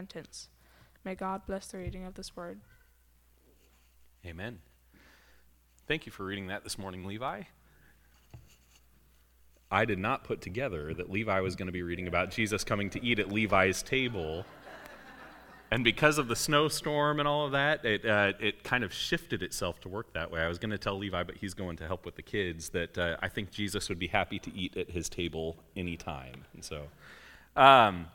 repentance. May God bless the reading of this word. Amen. Thank you for reading that this morning, Levi. I did not put together that Levi was going to be reading about Jesus coming to eat at Levi's table. And because of the snowstorm and all of that, it, uh, it kind of shifted itself to work that way. I was going to tell Levi, but he's going to help with the kids, that uh, I think Jesus would be happy to eat at his table anytime. And so, um,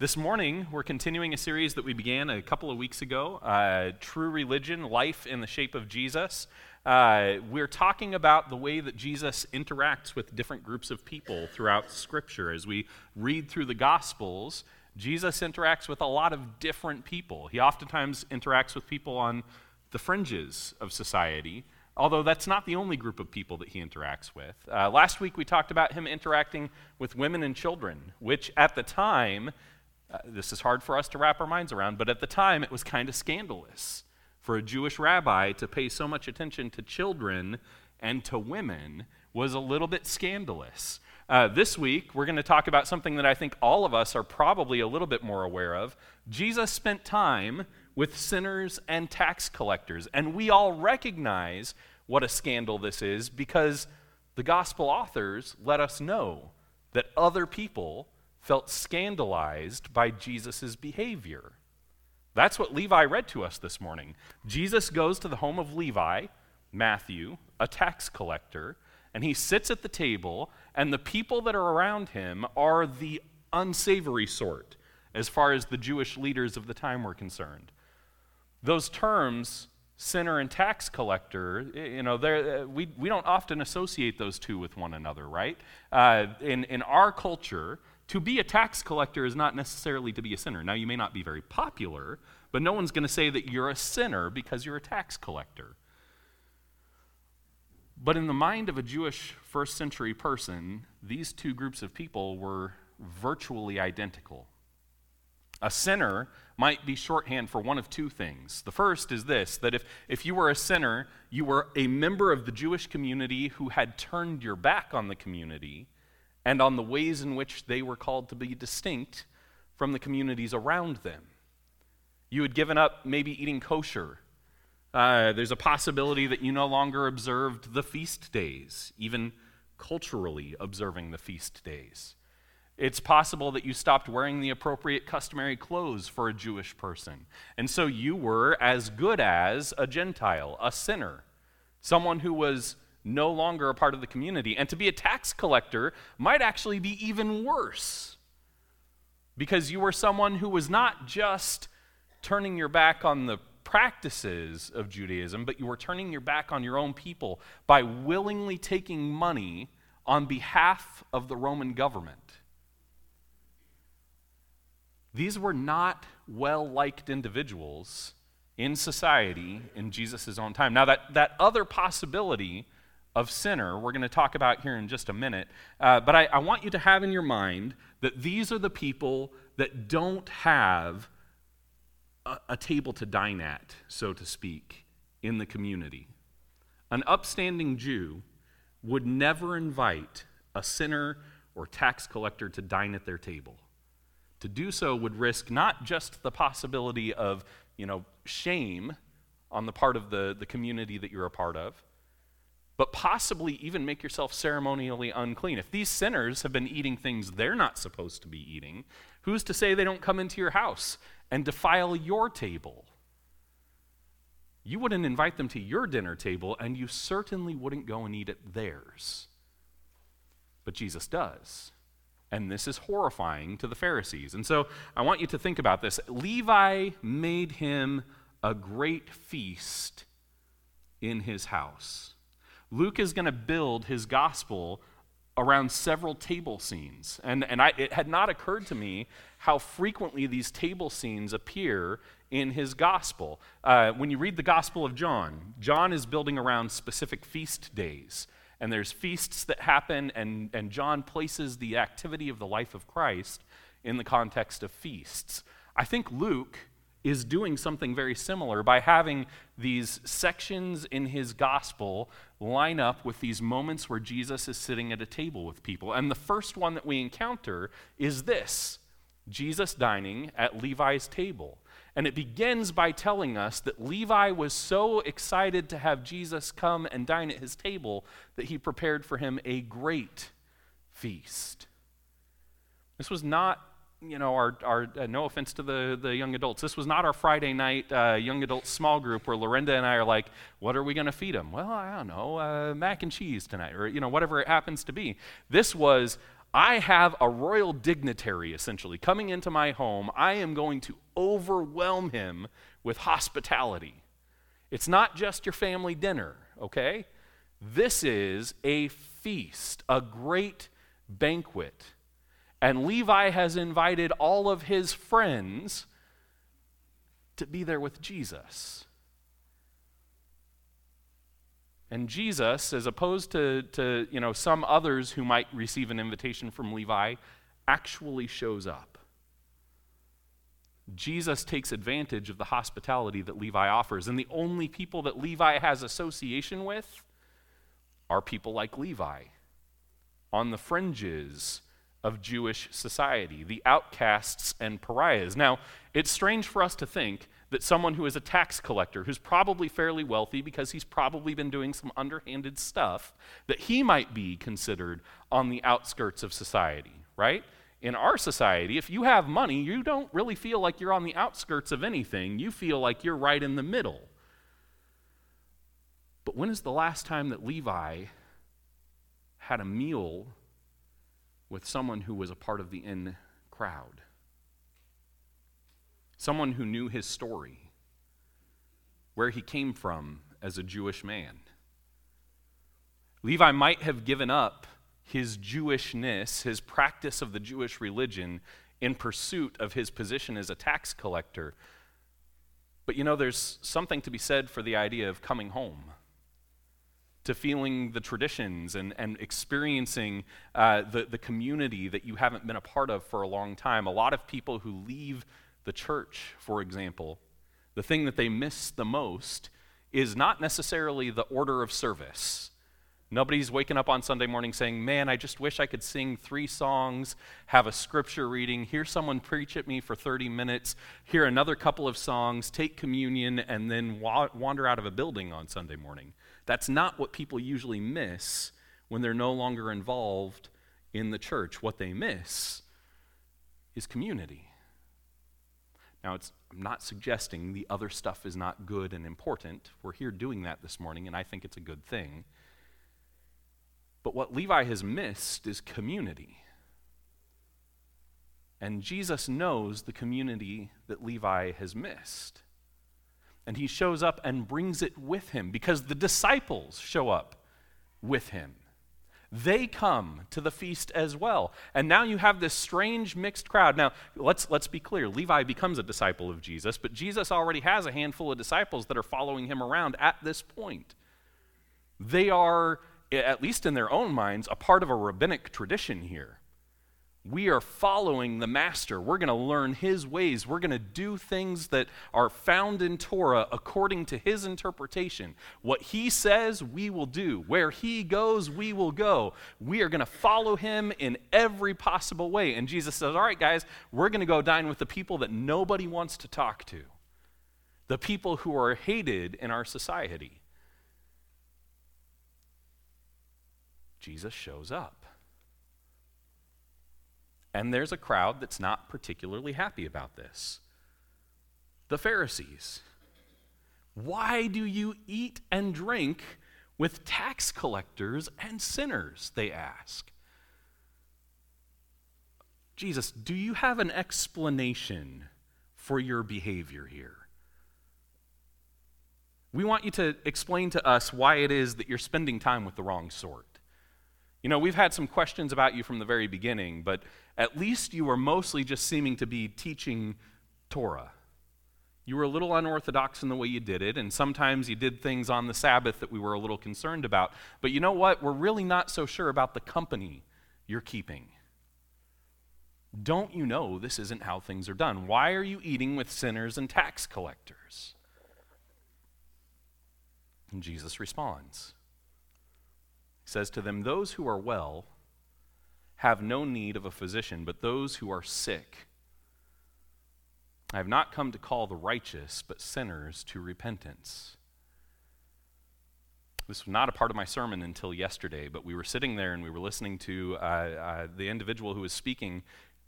this morning, we're continuing a series that we began a couple of weeks ago uh, True Religion Life in the Shape of Jesus. Uh, we're talking about the way that Jesus interacts with different groups of people throughout Scripture. As we read through the Gospels, Jesus interacts with a lot of different people. He oftentimes interacts with people on the fringes of society, although that's not the only group of people that he interacts with. Uh, last week we talked about him interacting with women and children, which at the time, uh, this is hard for us to wrap our minds around, but at the time it was kind of scandalous for a Jewish rabbi to pay so much attention to children and to women was a little bit scandalous. Uh, this week, we're going to talk about something that I think all of us are probably a little bit more aware of. Jesus spent time with sinners and tax collectors, and we all recognize what a scandal this is because the gospel authors let us know that other people felt scandalized by Jesus' behavior. That's what Levi read to us this morning. Jesus goes to the home of Levi, Matthew, a tax collector, and he sits at the table, and the people that are around him are the unsavory sort as far as the Jewish leaders of the time were concerned. Those terms, sinner and tax collector, you know, uh, we, we don't often associate those two with one another, right? Uh, in, in our culture, to be a tax collector is not necessarily to be a sinner. Now, you may not be very popular, but no one's going to say that you're a sinner because you're a tax collector. But in the mind of a Jewish first century person, these two groups of people were virtually identical. A sinner might be shorthand for one of two things. The first is this that if, if you were a sinner, you were a member of the Jewish community who had turned your back on the community and on the ways in which they were called to be distinct from the communities around them. You had given up maybe eating kosher uh, there's a possibility that you no longer observed the feast days, even culturally observing the feast days. It's possible that you stopped wearing the appropriate customary clothes for a Jewish person. And so you were as good as a Gentile, a sinner, someone who was no longer a part of the community. And to be a tax collector might actually be even worse because you were someone who was not just turning your back on the practices of Judaism, but you were turning your back on your own people by willingly taking money on behalf of the Roman government. These were not well liked individuals in society in Jesus' own time. Now, that, that other possibility of sinner, we're going to talk about here in just a minute, uh, but I, I want you to have in your mind that these are the people that don't have a, a table to dine at, so to speak, in the community. An upstanding Jew would never invite a sinner or tax collector to dine at their table. To do so would risk not just the possibility of, you know, shame on the part of the, the community that you're a part of, but possibly even make yourself ceremonially unclean. If these sinners have been eating things they're not supposed to be eating, who's to say they don't come into your house and defile your table. You wouldn't invite them to your dinner table, and you certainly wouldn't go and eat at theirs. But Jesus does. And this is horrifying to the Pharisees. And so I want you to think about this. Levi made him a great feast in his house. Luke is going to build his gospel around several table scenes. And, and I, it had not occurred to me how frequently these table scenes appear in his gospel. Uh, when you read the Gospel of John, John is building around specific feast days. And there's feasts that happen, and, and John places the activity of the life of Christ in the context of feasts. I think Luke is doing something very similar by having these sections in his gospel line up with these moments where Jesus is sitting at a table with people. And the first one that we encounter is this Jesus dining at Levi's table. And it begins by telling us that Levi was so excited to have Jesus come and dine at his table that he prepared for him a great feast. This was not, you know, our, our uh, no offense to the, the young adults, this was not our Friday night uh, young adult small group where Lorinda and I are like, what are we going to feed them? Well, I don't know, uh, mac and cheese tonight, or, you know, whatever it happens to be. This was, I have a royal dignitary essentially coming into my home. I am going to overwhelm him with hospitality. It's not just your family dinner, okay? This is a feast, a great banquet. And Levi has invited all of his friends to be there with Jesus. And Jesus, as opposed to, to you know, some others who might receive an invitation from Levi, actually shows up. Jesus takes advantage of the hospitality that Levi offers. And the only people that Levi has association with are people like Levi on the fringes of Jewish society, the outcasts and pariahs. Now, it's strange for us to think that someone who is a tax collector, who's probably fairly wealthy because he's probably been doing some underhanded stuff, that he might be considered on the outskirts of society, right? In our society, if you have money, you don't really feel like you're on the outskirts of anything. You feel like you're right in the middle. But when is the last time that Levi had a meal with someone who was a part of the in crowd? Someone who knew his story, where he came from as a Jewish man. Levi might have given up his Jewishness, his practice of the Jewish religion, in pursuit of his position as a tax collector. But you know, there's something to be said for the idea of coming home, to feeling the traditions and, and experiencing uh, the, the community that you haven't been a part of for a long time. A lot of people who leave the church, for example, the thing that they miss the most is not necessarily the order of service. Nobody's waking up on Sunday morning saying, Man, I just wish I could sing three songs, have a scripture reading, hear someone preach at me for 30 minutes, hear another couple of songs, take communion, and then wa- wander out of a building on Sunday morning. That's not what people usually miss when they're no longer involved in the church. What they miss is community. Now, I'm not suggesting the other stuff is not good and important. We're here doing that this morning, and I think it's a good thing. But what Levi has missed is community. And Jesus knows the community that Levi has missed. And he shows up and brings it with him because the disciples show up with him. They come to the feast as well. And now you have this strange mixed crowd. Now, let's, let's be clear Levi becomes a disciple of Jesus, but Jesus already has a handful of disciples that are following him around at this point. They are, at least in their own minds, a part of a rabbinic tradition here we are following the master. We're going to learn his ways. We're going to do things that are found in Torah according to his interpretation. What he says, we will do. Where he goes, we will go. We are going to follow him in every possible way. And Jesus says, All right, guys, we're going to go dine with the people that nobody wants to talk to, the people who are hated in our society. Jesus shows up. And there's a crowd that's not particularly happy about this. The Pharisees. Why do you eat and drink with tax collectors and sinners? They ask. Jesus, do you have an explanation for your behavior here? We want you to explain to us why it is that you're spending time with the wrong sort. You know, we've had some questions about you from the very beginning, but at least you were mostly just seeming to be teaching Torah. You were a little unorthodox in the way you did it, and sometimes you did things on the Sabbath that we were a little concerned about. But you know what? We're really not so sure about the company you're keeping. Don't you know this isn't how things are done? Why are you eating with sinners and tax collectors? And Jesus responds. Says to them, Those who are well have no need of a physician, but those who are sick. I have not come to call the righteous, but sinners to repentance. This was not a part of my sermon until yesterday, but we were sitting there and we were listening to uh, uh, the individual who was speaking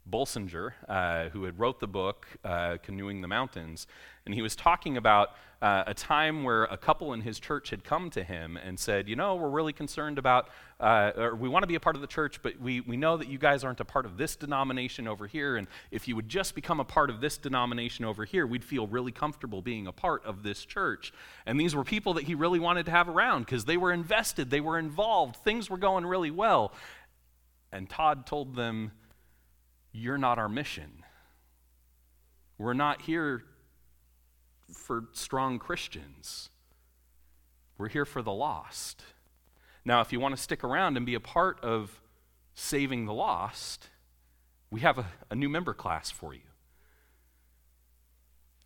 Bolsinger, uh, who had wrote the book uh, Canoeing the Mountains, and he was talking about uh, a time where a couple in his church had come to him and said, "You know, we're really concerned about, uh, or we want to be a part of the church, but we, we know that you guys aren't a part of this denomination over here, and if you would just become a part of this denomination over here, we'd feel really comfortable being a part of this church." And these were people that he really wanted to have around because they were invested, they were involved, things were going really well. And Tod told them you're not our mission. We're not here for strong Christians. We're here for the lost. Now, if you want to stick around and be a part of saving the lost, we have a, a new member class for you.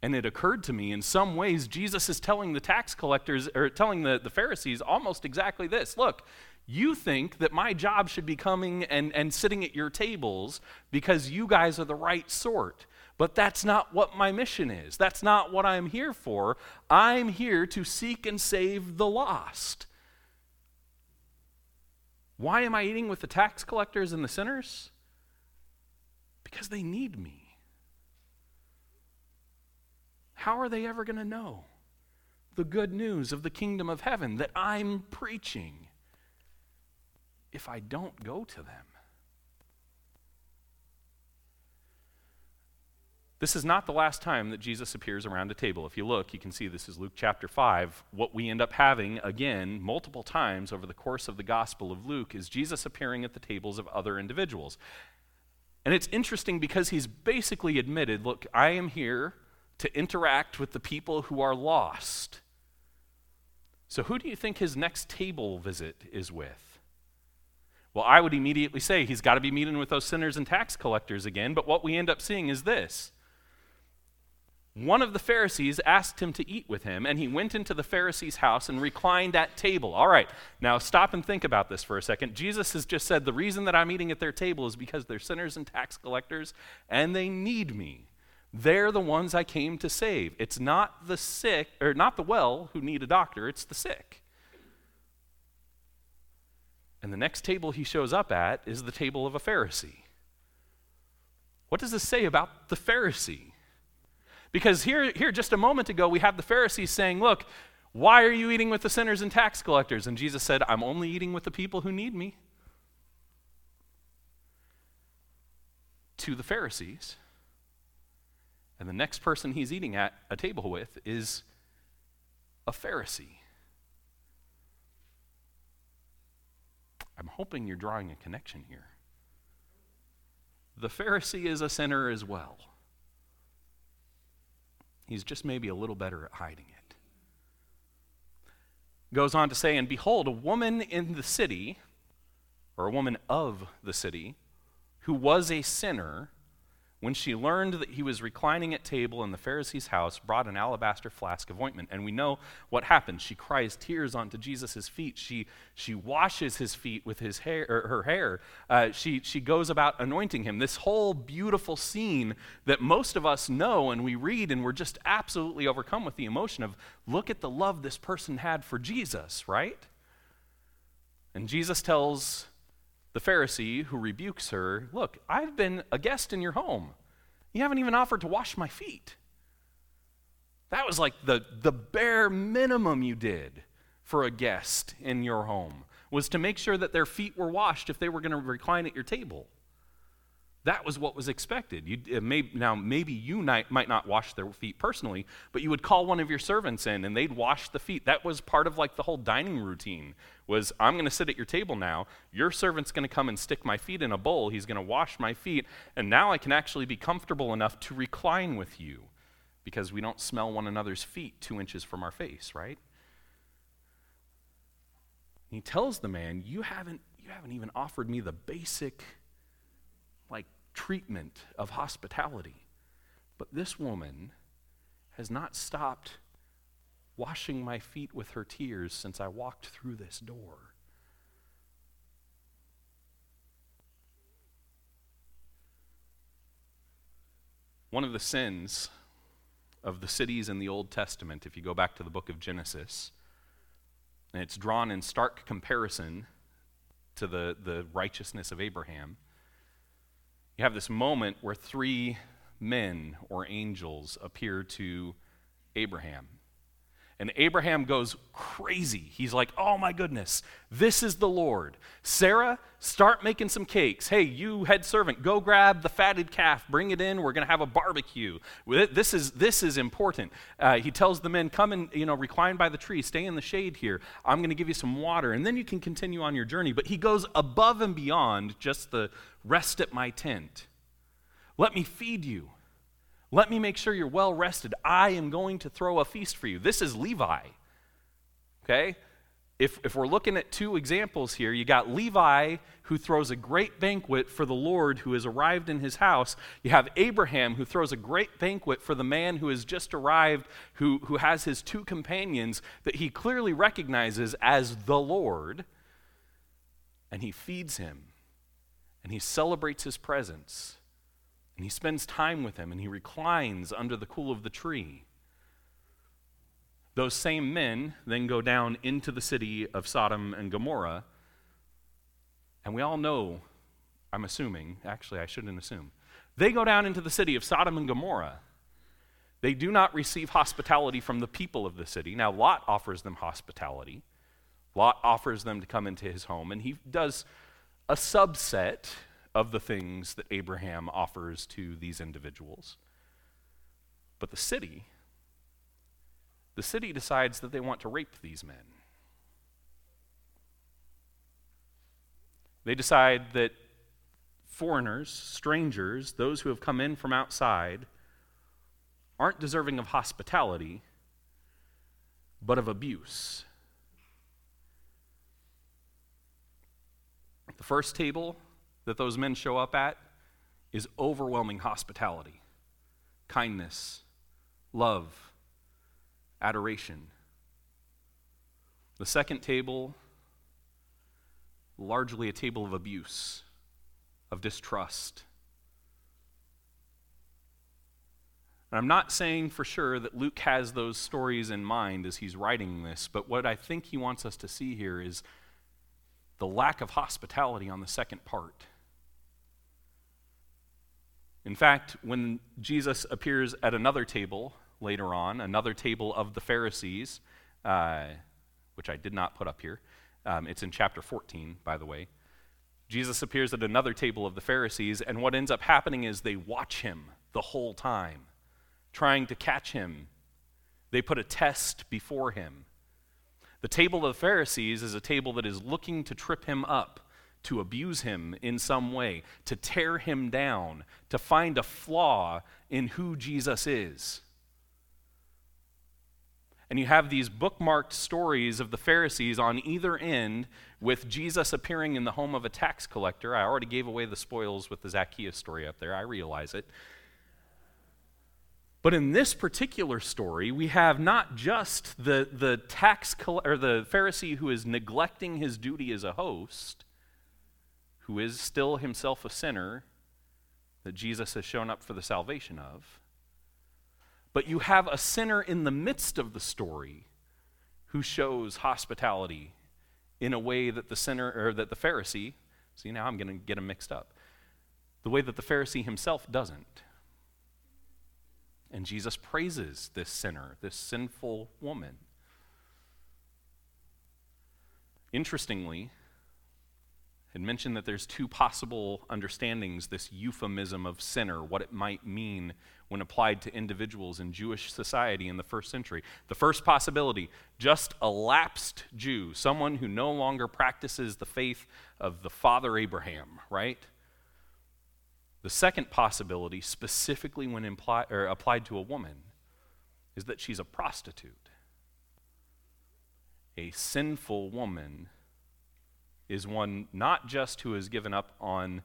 And it occurred to me in some ways, Jesus is telling the tax collectors, or telling the, the Pharisees almost exactly this Look, you think that my job should be coming and, and sitting at your tables because you guys are the right sort. But that's not what my mission is. That's not what I'm here for. I'm here to seek and save the lost. Why am I eating with the tax collectors and the sinners? Because they need me. How are they ever going to know the good news of the kingdom of heaven that I'm preaching? If I don't go to them? This is not the last time that Jesus appears around a table. If you look, you can see this is Luke chapter 5. What we end up having, again, multiple times over the course of the Gospel of Luke, is Jesus appearing at the tables of other individuals. And it's interesting because he's basically admitted look, I am here to interact with the people who are lost. So, who do you think his next table visit is with? Well, I would immediately say he's got to be meeting with those sinners and tax collectors again, but what we end up seeing is this. One of the Pharisees asked him to eat with him, and he went into the Pharisee's house and reclined at table. All right, now stop and think about this for a second. Jesus has just said the reason that I'm eating at their table is because they're sinners and tax collectors, and they need me. They're the ones I came to save. It's not the sick, or not the well who need a doctor, it's the sick. And the next table he shows up at is the table of a Pharisee. What does this say about the Pharisee? Because here, here just a moment ago, we have the Pharisees saying, Look, why are you eating with the sinners and tax collectors? And Jesus said, I'm only eating with the people who need me. To the Pharisees. And the next person he's eating at a table with is a Pharisee. I'm hoping you're drawing a connection here. The Pharisee is a sinner as well. He's just maybe a little better at hiding it. Goes on to say, And behold, a woman in the city, or a woman of the city, who was a sinner, when she learned that he was reclining at table in the Pharisee's house, brought an alabaster flask of ointment. And we know what happens. She cries tears onto Jesus' feet. She, she washes his feet with his hair, her hair. Uh, she, she goes about anointing him. This whole beautiful scene that most of us know and we read, and we're just absolutely overcome with the emotion of look at the love this person had for Jesus, right? And Jesus tells the Pharisee who rebukes her, Look, I've been a guest in your home. You haven't even offered to wash my feet. That was like the, the bare minimum you did for a guest in your home, was to make sure that their feet were washed if they were going to recline at your table. That was what was expected. You, uh, may, now, maybe you might, might not wash their feet personally, but you would call one of your servants in and they'd wash the feet. That was part of like the whole dining routine was I'm going to sit at your table now. Your servant's going to come and stick my feet in a bowl. He's going to wash my feet. And now I can actually be comfortable enough to recline with you because we don't smell one another's feet two inches from our face, right? he tells the man, you haven't, you haven't even offered me the basic treatment of hospitality. But this woman has not stopped washing my feet with her tears since I walked through this door. One of the sins of the cities in the Old Testament, if you go back to the book of Genesis, and it's drawn in stark comparison to the, the righteousness of Abraham, you have this moment where three men or angels appear to Abraham. And Abraham goes crazy. He's like, oh my goodness, this is the Lord. Sarah, start making some cakes. Hey, you head servant, go grab the fatted calf, bring it in. We're going to have a barbecue. This is, this is important. Uh, he tells the men, come and you know, recline by the tree, stay in the shade here. I'm going to give you some water, and then you can continue on your journey. But he goes above and beyond just the rest at my tent. Let me feed you. Let me make sure you're well rested. I am going to throw a feast for you. This is Levi. Okay? If, if we're looking at two examples here, you got Levi who throws a great banquet for the Lord who has arrived in his house. You have Abraham who throws a great banquet for the man who has just arrived, who, who has his two companions that he clearly recognizes as the Lord. And he feeds him and he celebrates his presence. And he spends time with him and he reclines under the cool of the tree. Those same men then go down into the city of Sodom and Gomorrah. And we all know, I'm assuming, actually, I shouldn't assume, they go down into the city of Sodom and Gomorrah. They do not receive hospitality from the people of the city. Now, Lot offers them hospitality. Lot offers them to come into his home, and he does a subset of the things that Abraham offers to these individuals. But the city, the city decides that they want to rape these men. They decide that foreigners, strangers, those who have come in from outside, aren't deserving of hospitality, but of abuse. The first table that those men show up at is overwhelming hospitality, kindness, love, adoration. The second table, largely a table of abuse, of distrust. And I'm not saying for sure that Luke has those stories in mind as he's writing this, but what I think he wants us to see here is the lack of hospitality on the second part. In fact, when Jesus appears at another table later on, another table of the Pharisees, uh, which I did not put up here, um, it's in chapter 14, by the way. Jesus appears at another table of the Pharisees, and what ends up happening is they watch him the whole time, trying to catch him. They put a test before him. The table of the Pharisees is a table that is looking to trip him up to abuse him in some way, to tear him down, to find a flaw in who Jesus is. And you have these bookmarked stories of the Pharisees on either end with Jesus appearing in the home of a tax collector. I already gave away the spoils with the Zacchaeus story up there, I realize it. But in this particular story, we have not just the, the tax or the Pharisee who is neglecting his duty as a host, who is still himself a sinner that Jesus has shown up for the salvation of. But you have a sinner in the midst of the story who shows hospitality in a way that the sinner or that the Pharisee, see now I'm going to get them mixed up. The way that the Pharisee himself doesn't. And Jesus praises this sinner, this sinful woman. Interestingly, had mentioned that there's two possible understandings this euphemism of sinner, what it might mean when applied to individuals in Jewish society in the first century. The first possibility, just a lapsed Jew, someone who no longer practices the faith of the father Abraham, right? The second possibility, specifically when applied to a woman, is that she's a prostitute. A sinful woman is one not just who has given up on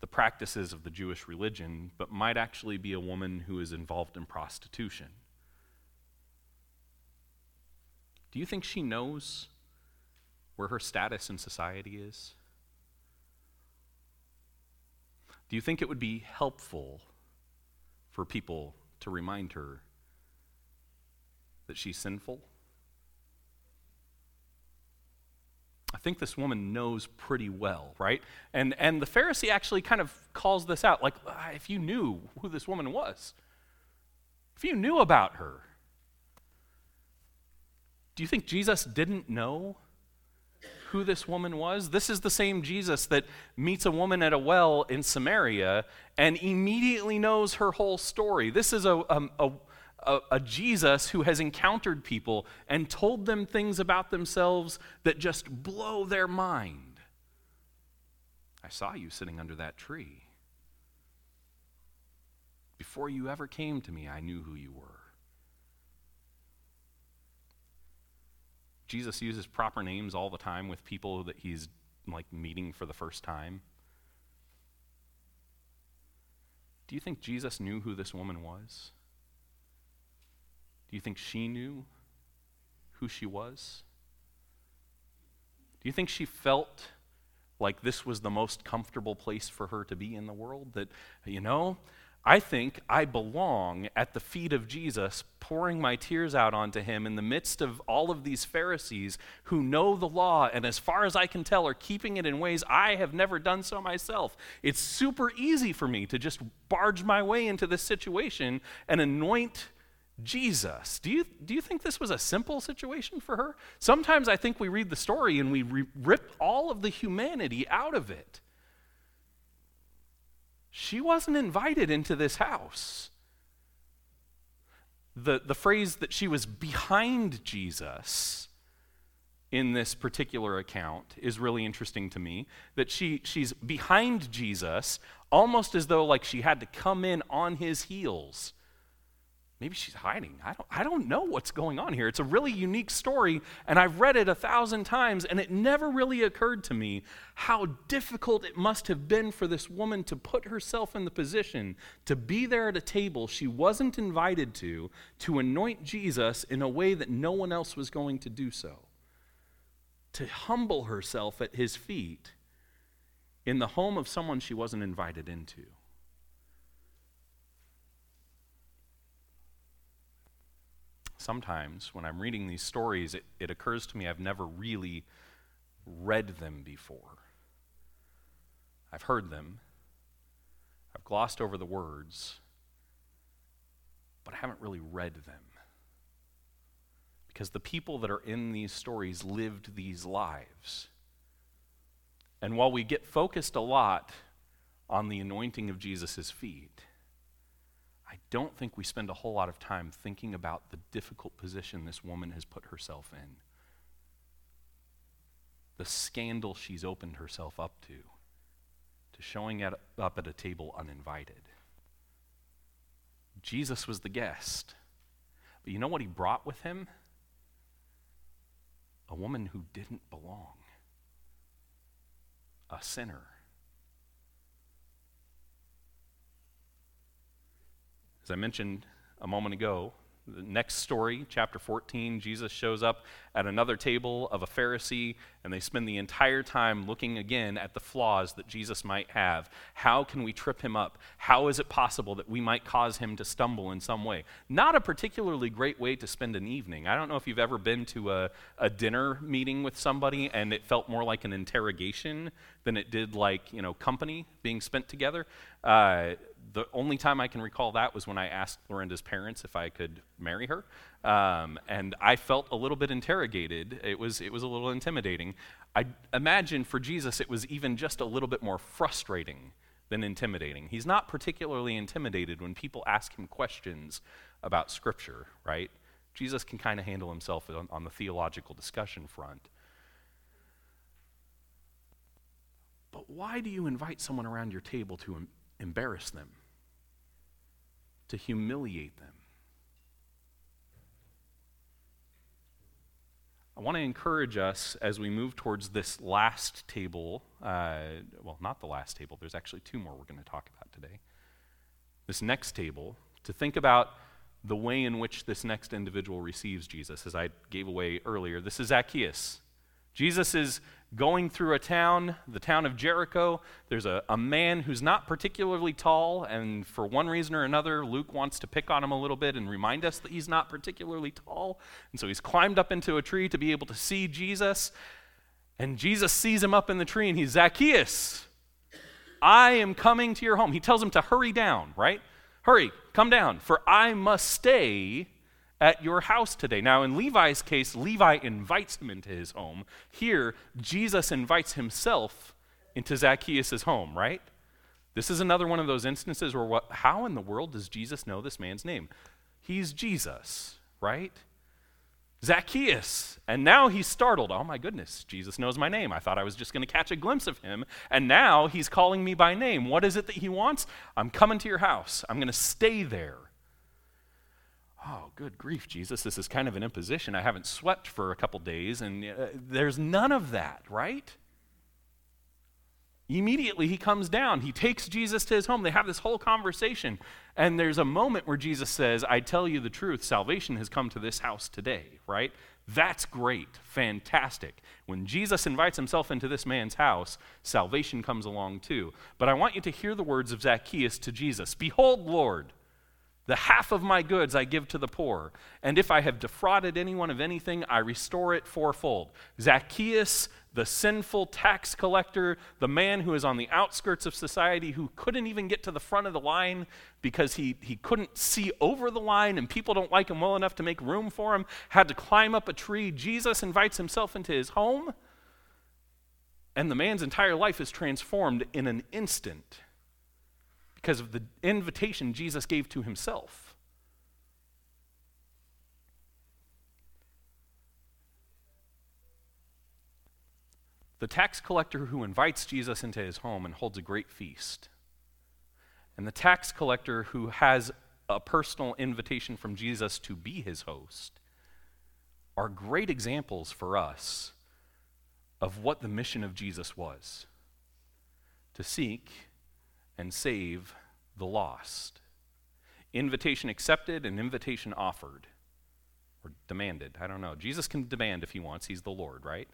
the practices of the Jewish religion, but might actually be a woman who is involved in prostitution. Do you think she knows where her status in society is? Do you think it would be helpful for people to remind her that she's sinful? I think this woman knows pretty well, right? And, and the Pharisee actually kind of calls this out like, ah, if you knew who this woman was, if you knew about her, do you think Jesus didn't know who this woman was? This is the same Jesus that meets a woman at a well in Samaria and immediately knows her whole story. This is a, a, a, a, a Jesus who has encountered people and told them things about themselves that just blow their mind. I saw you sitting under that tree. Before you ever came to me, I knew who you were. Jesus uses proper names all the time with people that he's like meeting for the first time. Do you think Jesus knew who this woman was? Do you think she knew who she was? Do you think she felt like this was the most comfortable place for her to be in the world? That, you know, I think I belong at the feet of Jesus, pouring my tears out onto him in the midst of all of these Pharisees who know the law and, as far as I can tell, are keeping it in ways I have never done so myself. It's super easy for me to just barge my way into this situation and anoint Jesus. Do you, do you think this was a simple situation for her? Sometimes I think we read the story and we re- rip all of the humanity out of it. She wasn't invited into this house. The, the phrase that she was behind Jesus in this particular account is really interesting to me. That she, she's behind Jesus, almost as though like she had to come in on his heels Maybe she's hiding. I don't, I don't know what's going on here. It's a really unique story, and I've read it a thousand times, and it never really occurred to me how difficult it must have been for this woman to put herself in the position to be there at a table she wasn't invited to, to anoint Jesus in a way that no one else was going to do so. To humble herself at his feet in the home of someone she wasn't invited into. Sometimes when I'm reading these stories, it, it occurs to me I've never really read them before. I've heard them, I've glossed over the words, but I haven't really read them. Because the people that are in these stories lived these lives. And while we get focused a lot on the anointing of Jesus' feet, I don't think we spend a whole lot of time thinking about the difficult position this woman has put herself in, the scandal she's opened herself up to, to showing at, up at a table uninvited. Jesus was the guest. But you know what he brought with him? A woman who didn't belong, a sinner. As I mentioned a moment ago, the next story, chapter 14, Jesus shows up at another table of a Pharisee, and they spend the entire time looking again at the flaws that Jesus might have. How can we trip him up? How is it possible that we might cause him to stumble in some way? Not a particularly great way to spend an evening. I don't know if you've ever been to a, a dinner meeting with somebody and it felt more like an interrogation than it did like, you know, company being spent together. Uh, the only time I can recall that was when I asked Lorinda's parents if I could marry her. Um, and I felt a little bit interrogated. It was, it was a little intimidating. I imagine for Jesus it was even just a little bit more frustrating than intimidating. He's not particularly intimidated when people ask him questions about Scripture, right? Jesus can kind of handle himself on, on the theological discussion front. But why do you invite someone around your table to embarrass them? to humiliate them. I want to encourage us as we move towards this last table. Uh, well, not the last table, there's actually two more we're going to talk about today. This next table, to think about the way in which this next individual receives Jesus, as I gave away earlier. This is Zacchaeus. Jesus is going through a town, the town of Jericho. There's a, a man who's not particularly tall, and for one reason or another, Luke wants to pick on him a little bit and remind us that he's not particularly tall. And so he's climbed up into a tree to be able to see Jesus. And Jesus sees him up in the tree, and he's Zacchaeus. I am coming to your home. He tells him to hurry down, right? Hurry, come down, for I must stay at your house today. Now, in Levi's case, Levi invites him into his home. Here, Jesus invites himself into Zacchaeus' home, right? This is another one of those instances where what, how in the world does Jesus know this man's name? He's Jesus, right? Zacchaeus. And now he's startled. Oh my goodness, Jesus knows my name. I thought I was just going to catch a glimpse of him. And now he's calling me by name. What is it that he wants? I'm coming to your house. I'm going to stay there. Oh, good grief, Jesus. This is kind of an imposition. I haven't swept for a couple days, and uh, there's none of that, right? Immediately he comes down. He takes Jesus to his home. They have this whole conversation. And there's a moment where Jesus says, I tell you the truth, salvation has come to this house today, right? That's great, fantastic. When Jesus invites himself into this man's house, salvation comes along too. But I want you to hear the words of Zacchaeus to Jesus Behold, Lord, the half of my goods I give to the poor, and if I have defrauded anyone of anything, I restore it fourfold. Zacchaeus, the sinful tax collector, the man who is on the outskirts of society, who couldn't even get to the front of the line because he, he couldn't see over the line and people don't like him well enough to make room for him, had to climb up a tree. Jesus invites himself into his home, and the man's entire life is transformed in an instant because of the invitation Jesus gave to himself. The tax collector who invites Jesus into his home and holds a great feast, and the tax collector who has a personal invitation from Jesus to be his host, are great examples for us of what the mission of Jesus was to seek and save the lost. Invitation accepted and invitation offered or demanded. I don't know. Jesus can demand if he wants, he's the Lord, right?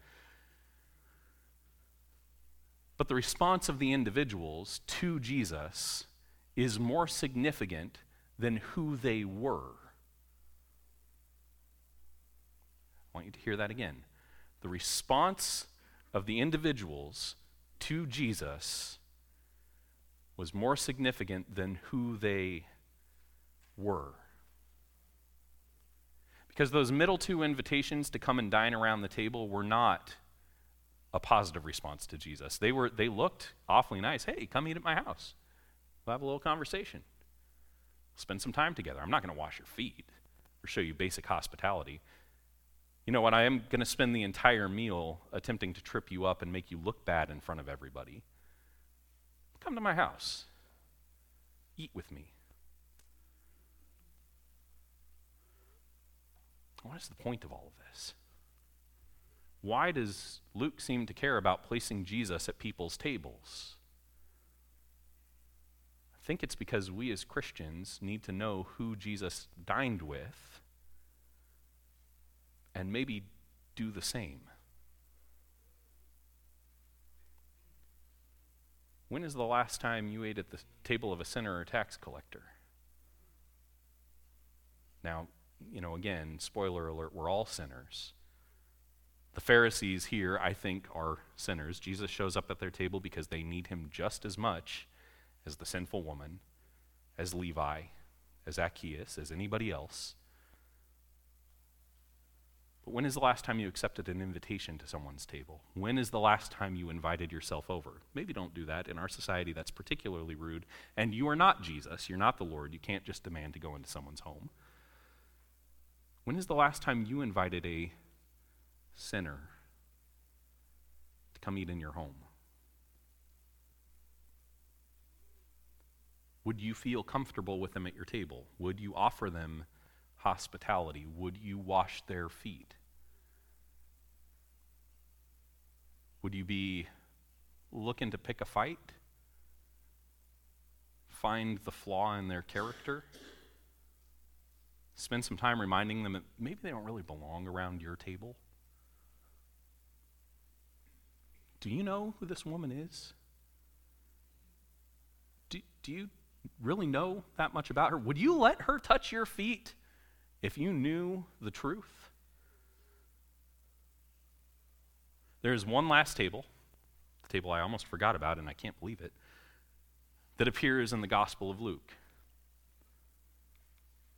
But the response of the individuals to Jesus is more significant than who they were. I want you to hear that again. The response of the individuals to Jesus was more significant than who they were. Because those middle two invitations to come and dine around the table were not a positive response to Jesus. They, were, they looked awfully nice. Hey, come eat at my house. We'll have a little conversation. Spend some time together. I'm not going to wash your feet or show you basic hospitality. You know what? I am going to spend the entire meal attempting to trip you up and make you look bad in front of everybody. Come to my house. Eat with me. What is the point of all of this? Why does Luke seem to care about placing Jesus at people's tables? I think it's because we as Christians need to know who Jesus dined with and maybe do the same. When is the last time you ate at the table of a sinner or tax collector? Now, you know, again, spoiler alert, we're all sinners. The Pharisees here, I think, are sinners. Jesus shows up at their table because they need him just as much as the sinful woman, as Levi, as Zacchaeus, as anybody else. But when is the last time you accepted an invitation to someone's table? When is the last time you invited yourself over? Maybe don't do that. In our society, that's particularly rude. And you are not Jesus. You're not the Lord. You can't just demand to go into someone's home. When is the last time you invited a sinner to come eat in your home? Would you feel comfortable with them at your table? Would you offer them hospitality? Would you wash their feet? Would you be looking to pick a fight? Find the flaw in their character? Spend some time reminding them that maybe they don't really belong around your table? Do you know who this woman is? Do, do you really know that much about her? Would you let her touch your feet if you knew the truth? There is one last table, the table I almost forgot about, and I can't believe it, that appears in the Gospel of Luke.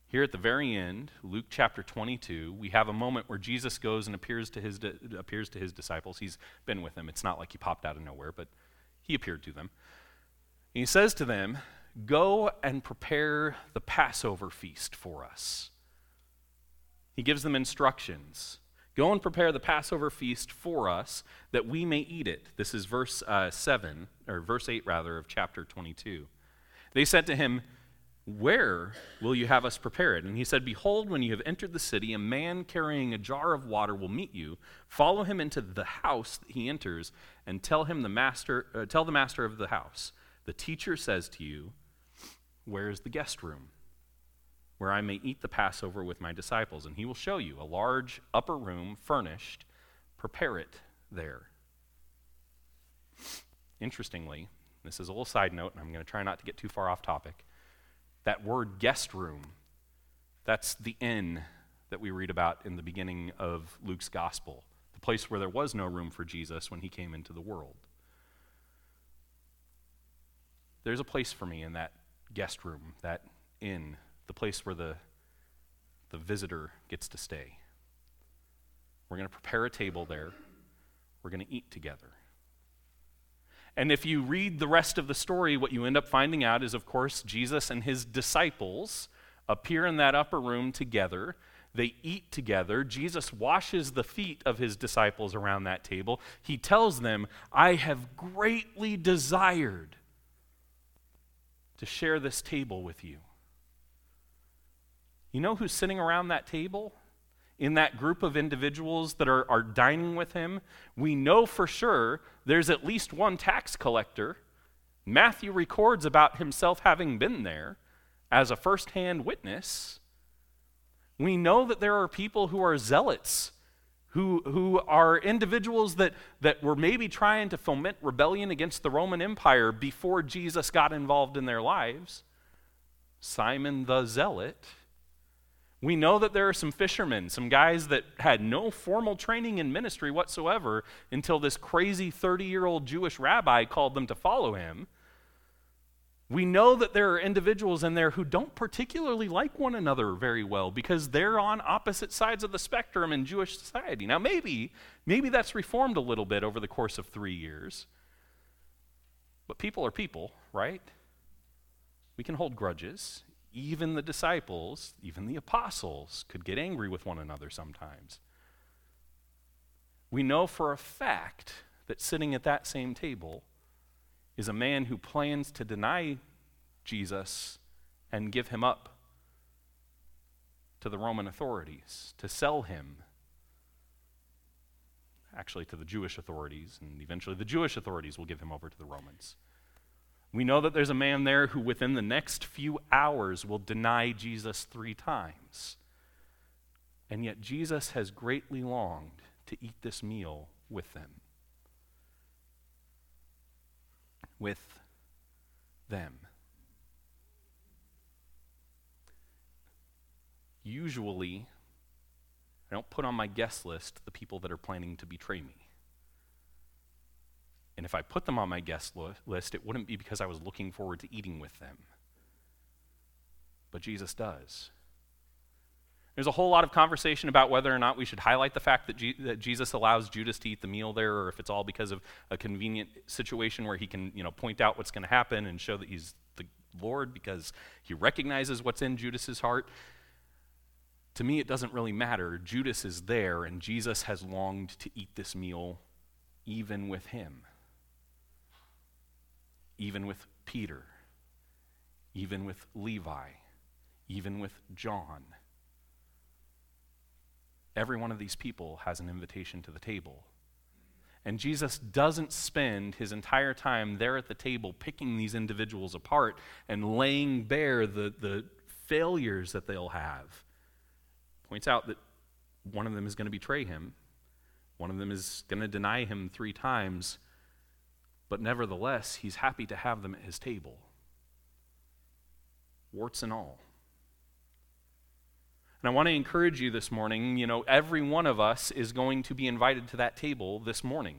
Here at the very end, Luke chapter 22, we have a moment where Jesus goes and appears to his, appears to his disciples. He's been with them. It's not like he popped out of nowhere, but he appeared to them. And he says to them, Go and prepare the Passover feast for us. He gives them instructions. Go and prepare the Passover feast for us that we may eat it. This is verse uh, 7, or verse 8 rather, of chapter 22. They said to him, Where will you have us prepare it? And he said, Behold, when you have entered the city, a man carrying a jar of water will meet you. Follow him into the house that he enters, and tell him the master, uh, tell the master of the house, the teacher says to you, Where is the guest room? Where I may eat the Passover with my disciples. And he will show you a large upper room furnished. Prepare it there. Interestingly, this is a little side note, and I'm going to try not to get too far off topic. That word guest room, that's the inn that we read about in the beginning of Luke's gospel, the place where there was no room for Jesus when he came into the world. There's a place for me in that guest room, that inn, the place where the, the visitor gets to stay. We're going to prepare a table there. We're going to eat together. And if you read the rest of the story, what you end up finding out is, of course, Jesus and his disciples appear in that upper room together. They eat together. Jesus washes the feet of his disciples around that table. He tells them, I have greatly desired to share this table with you. You know who's sitting around that table? In that group of individuals that are, are dining with him? We know for sure there's at least one tax collector. Matthew records about himself having been there as a firsthand witness. We know that there are people who are zealots, who, who are individuals that, that were maybe trying to foment rebellion against the Roman Empire before Jesus got involved in their lives. Simon the Zealot we know that there are some fishermen, some guys that had no formal training in ministry whatsoever until this crazy 30 year old Jewish rabbi called them to follow him. We know that there are individuals in there who don't particularly like one another very well because they're on opposite sides of the spectrum in Jewish society. Now, maybe, maybe that's reformed a little bit over the course of three years. But people are people, right? We can hold grudges even the disciples, even the apostles, could get angry with one another sometimes. We know for a fact that sitting at that same table is a man who plans to deny Jesus and give him up to the Roman authorities, to sell him, actually to the Jewish authorities, and eventually the Jewish authorities will give him over to the Romans. We know that there's a man there who, within the next few hours, will deny Jesus three times. And yet, Jesus has greatly longed to eat this meal with them. With them. Usually, I don't put on my guest list the people that are planning to betray me. And if I put them on my guest list, it wouldn't be because I was looking forward to eating with them. But Jesus does. There's a whole lot of conversation about whether or not we should highlight the fact that, G- that, Jesus allows Judas to eat the meal there, or if it's all because of a convenient situation where he can, you know, point out what's going to happen and show that he's the Lord because he recognizes what's in Judas's heart. To me, it doesn't really matter. Judas is there, and Jesus has longed to eat this meal even with him even with Peter, even with Levi, even with John. Every one of these people has an invitation to the table. And Jesus doesn't spend his entire time there at the table picking these individuals apart and laying bare the, the failures that they'll have. Points out that one of them is going to betray him, one of them is going to deny him three times, but nevertheless, he's happy to have them at his table, warts and all. And I want to encourage you this morning, you know, every one of us is going to be invited to that table this morning.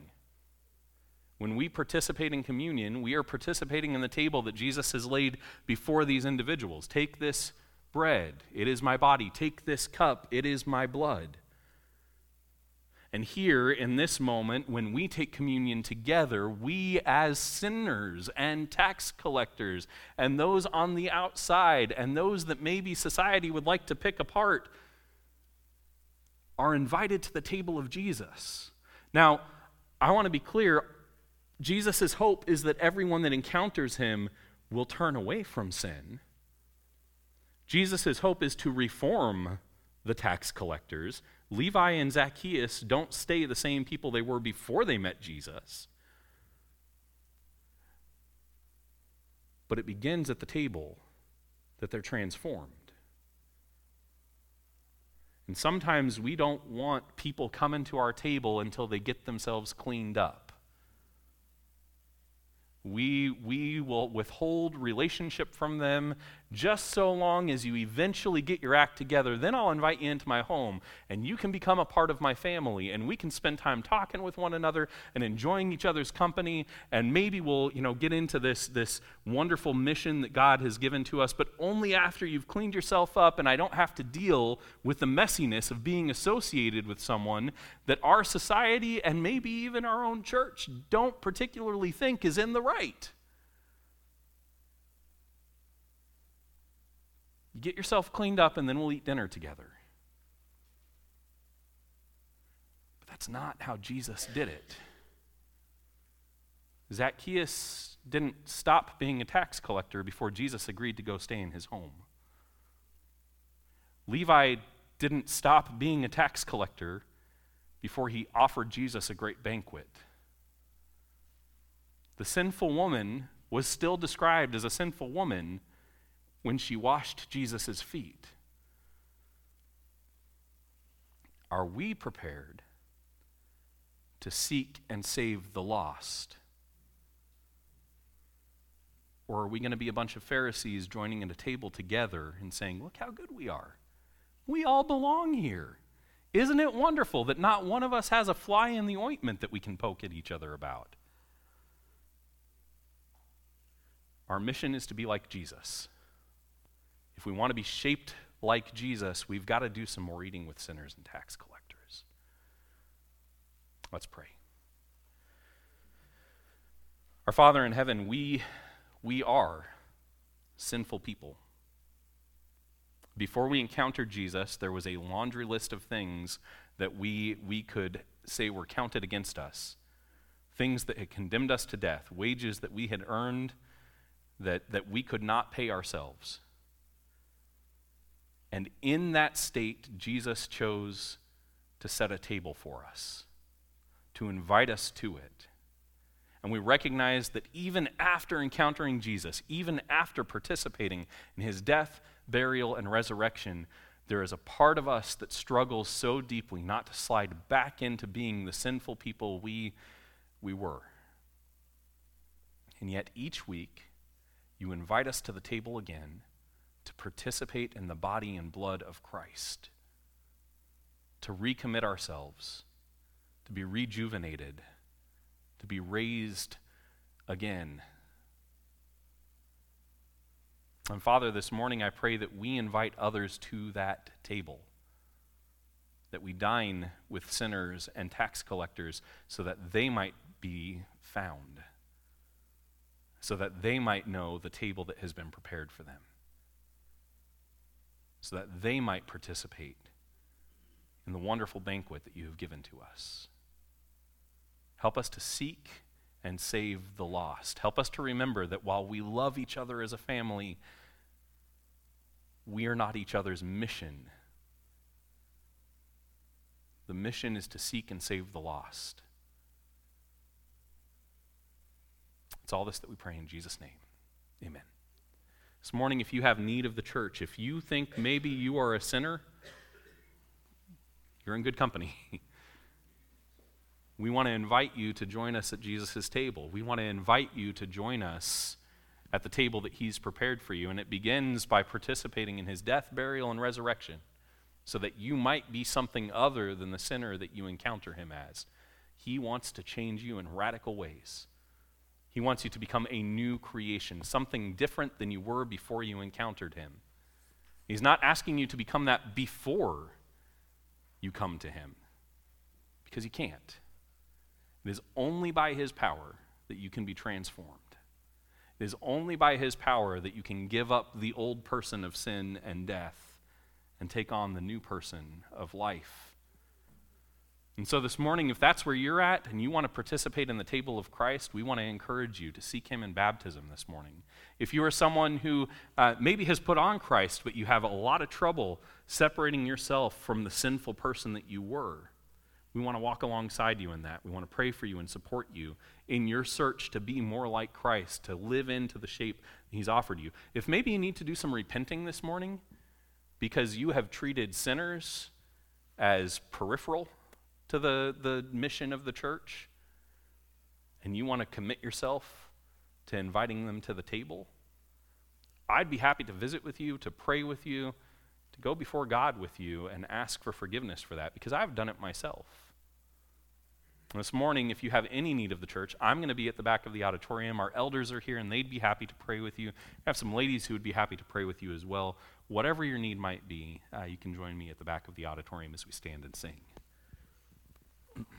When we participate in communion, we are participating in the table that Jesus has laid before these individuals. Take this bread, it is my body. Take this cup, it is my blood. And here, in this moment, when we take communion together, we as sinners and tax collectors and those on the outside and those that maybe society would like to pick apart are invited to the table of Jesus. Now, I want to be clear Jesus' hope is that everyone that encounters him will turn away from sin. Jesus' hope is to reform the tax collectors. Levi and Zacchaeus don't stay the same people they were before they met Jesus. But it begins at the table that they're transformed. And sometimes we don't want people coming to our table until they get themselves cleaned up. We, we will withhold relationship from them just so long as you eventually get your act together. Then I'll invite you into my home, and you can become a part of my family, and we can spend time talking with one another and enjoying each other's company, and maybe we'll you know, get into this, this wonderful mission that God has given to us, but only after you've cleaned yourself up, and I don't have to deal with the messiness of being associated with someone that our society and maybe even our own church don't particularly think is in the right. You get yourself cleaned up, and then we'll eat dinner together. But that's not how Jesus did it. Zacchaeus didn't stop being a tax collector before Jesus agreed to go stay in his home. Levi didn't stop being a tax collector before he offered Jesus a great banquet. The sinful woman was still described as a sinful woman when she washed Jesus' feet? Are we prepared to seek and save the lost? Or are we going to be a bunch of Pharisees joining at a table together and saying, Look how good we are? We all belong here. Isn't it wonderful that not one of us has a fly in the ointment that we can poke at each other about? Our mission is to be like Jesus. If we want to be shaped like Jesus, we've got to do some more eating with sinners and tax collectors. Let's pray. Our Father in heaven, we, we are sinful people. Before we encountered Jesus, there was a laundry list of things that we, we could say were counted against us. Things that had condemned us to death, wages that we had earned that, that we could not pay ourselves. And in that state, Jesus chose to set a table for us, to invite us to it. And we recognize that even after encountering Jesus, even after participating in his death, burial, and resurrection, there is a part of us that struggles so deeply not to slide back into being the sinful people we, we were. And yet, each week, you invite us to the table again to participate in the body and blood of Christ, to recommit ourselves, to be rejuvenated, to be raised again. And Father, this morning I pray that we invite others to that table, that we dine with sinners and tax collectors so that they might be found, so that they might know the table that has been prepared for them so that they might participate in the wonderful banquet that you have given to us. Help us to seek and save the lost. Help us to remember that while we love each other as a family, we are not each other's mission. The mission is to seek and save the lost. It's all this that we pray in Jesus' name. Amen. This morning, if you have need of the church, if you think maybe you are a sinner, you're in good company. We want to invite you to join us at Jesus' table. We want to invite you to join us at the table that He's prepared for you. And it begins by participating in His death, burial, and resurrection so that you might be something other than the sinner that you encounter Him as. He wants to change you in radical ways. He wants you to become a new creation, something different than you were before you encountered Him. He's not asking you to become that before you come to Him, because you can't. It is only by His power that you can be transformed. It is only by His power that you can give up the old person of sin and death and take on the new person of life. And so, this morning, if that's where you're at and you want to participate in the table of Christ, we want to encourage you to seek Him in baptism this morning. If you are someone who uh, maybe has put on Christ, but you have a lot of trouble separating yourself from the sinful person that you were, we want to walk alongside you in that. We want to pray for you and support you in your search to be more like Christ, to live into the shape He's offered you. If maybe you need to do some repenting this morning because you have treated sinners as peripheral to the, the mission of the church, and you want to commit yourself to inviting them to the table, I'd be happy to visit with you, to pray with you, to go before God with you and ask for forgiveness for that because I've done it myself. This morning, if you have any need of the church, I'm going to be at the back of the auditorium. Our elders are here and they'd be happy to pray with you. I have some ladies who would be happy to pray with you as well. Whatever your need might be, uh, you can join me at the back of the auditorium as we stand and sing.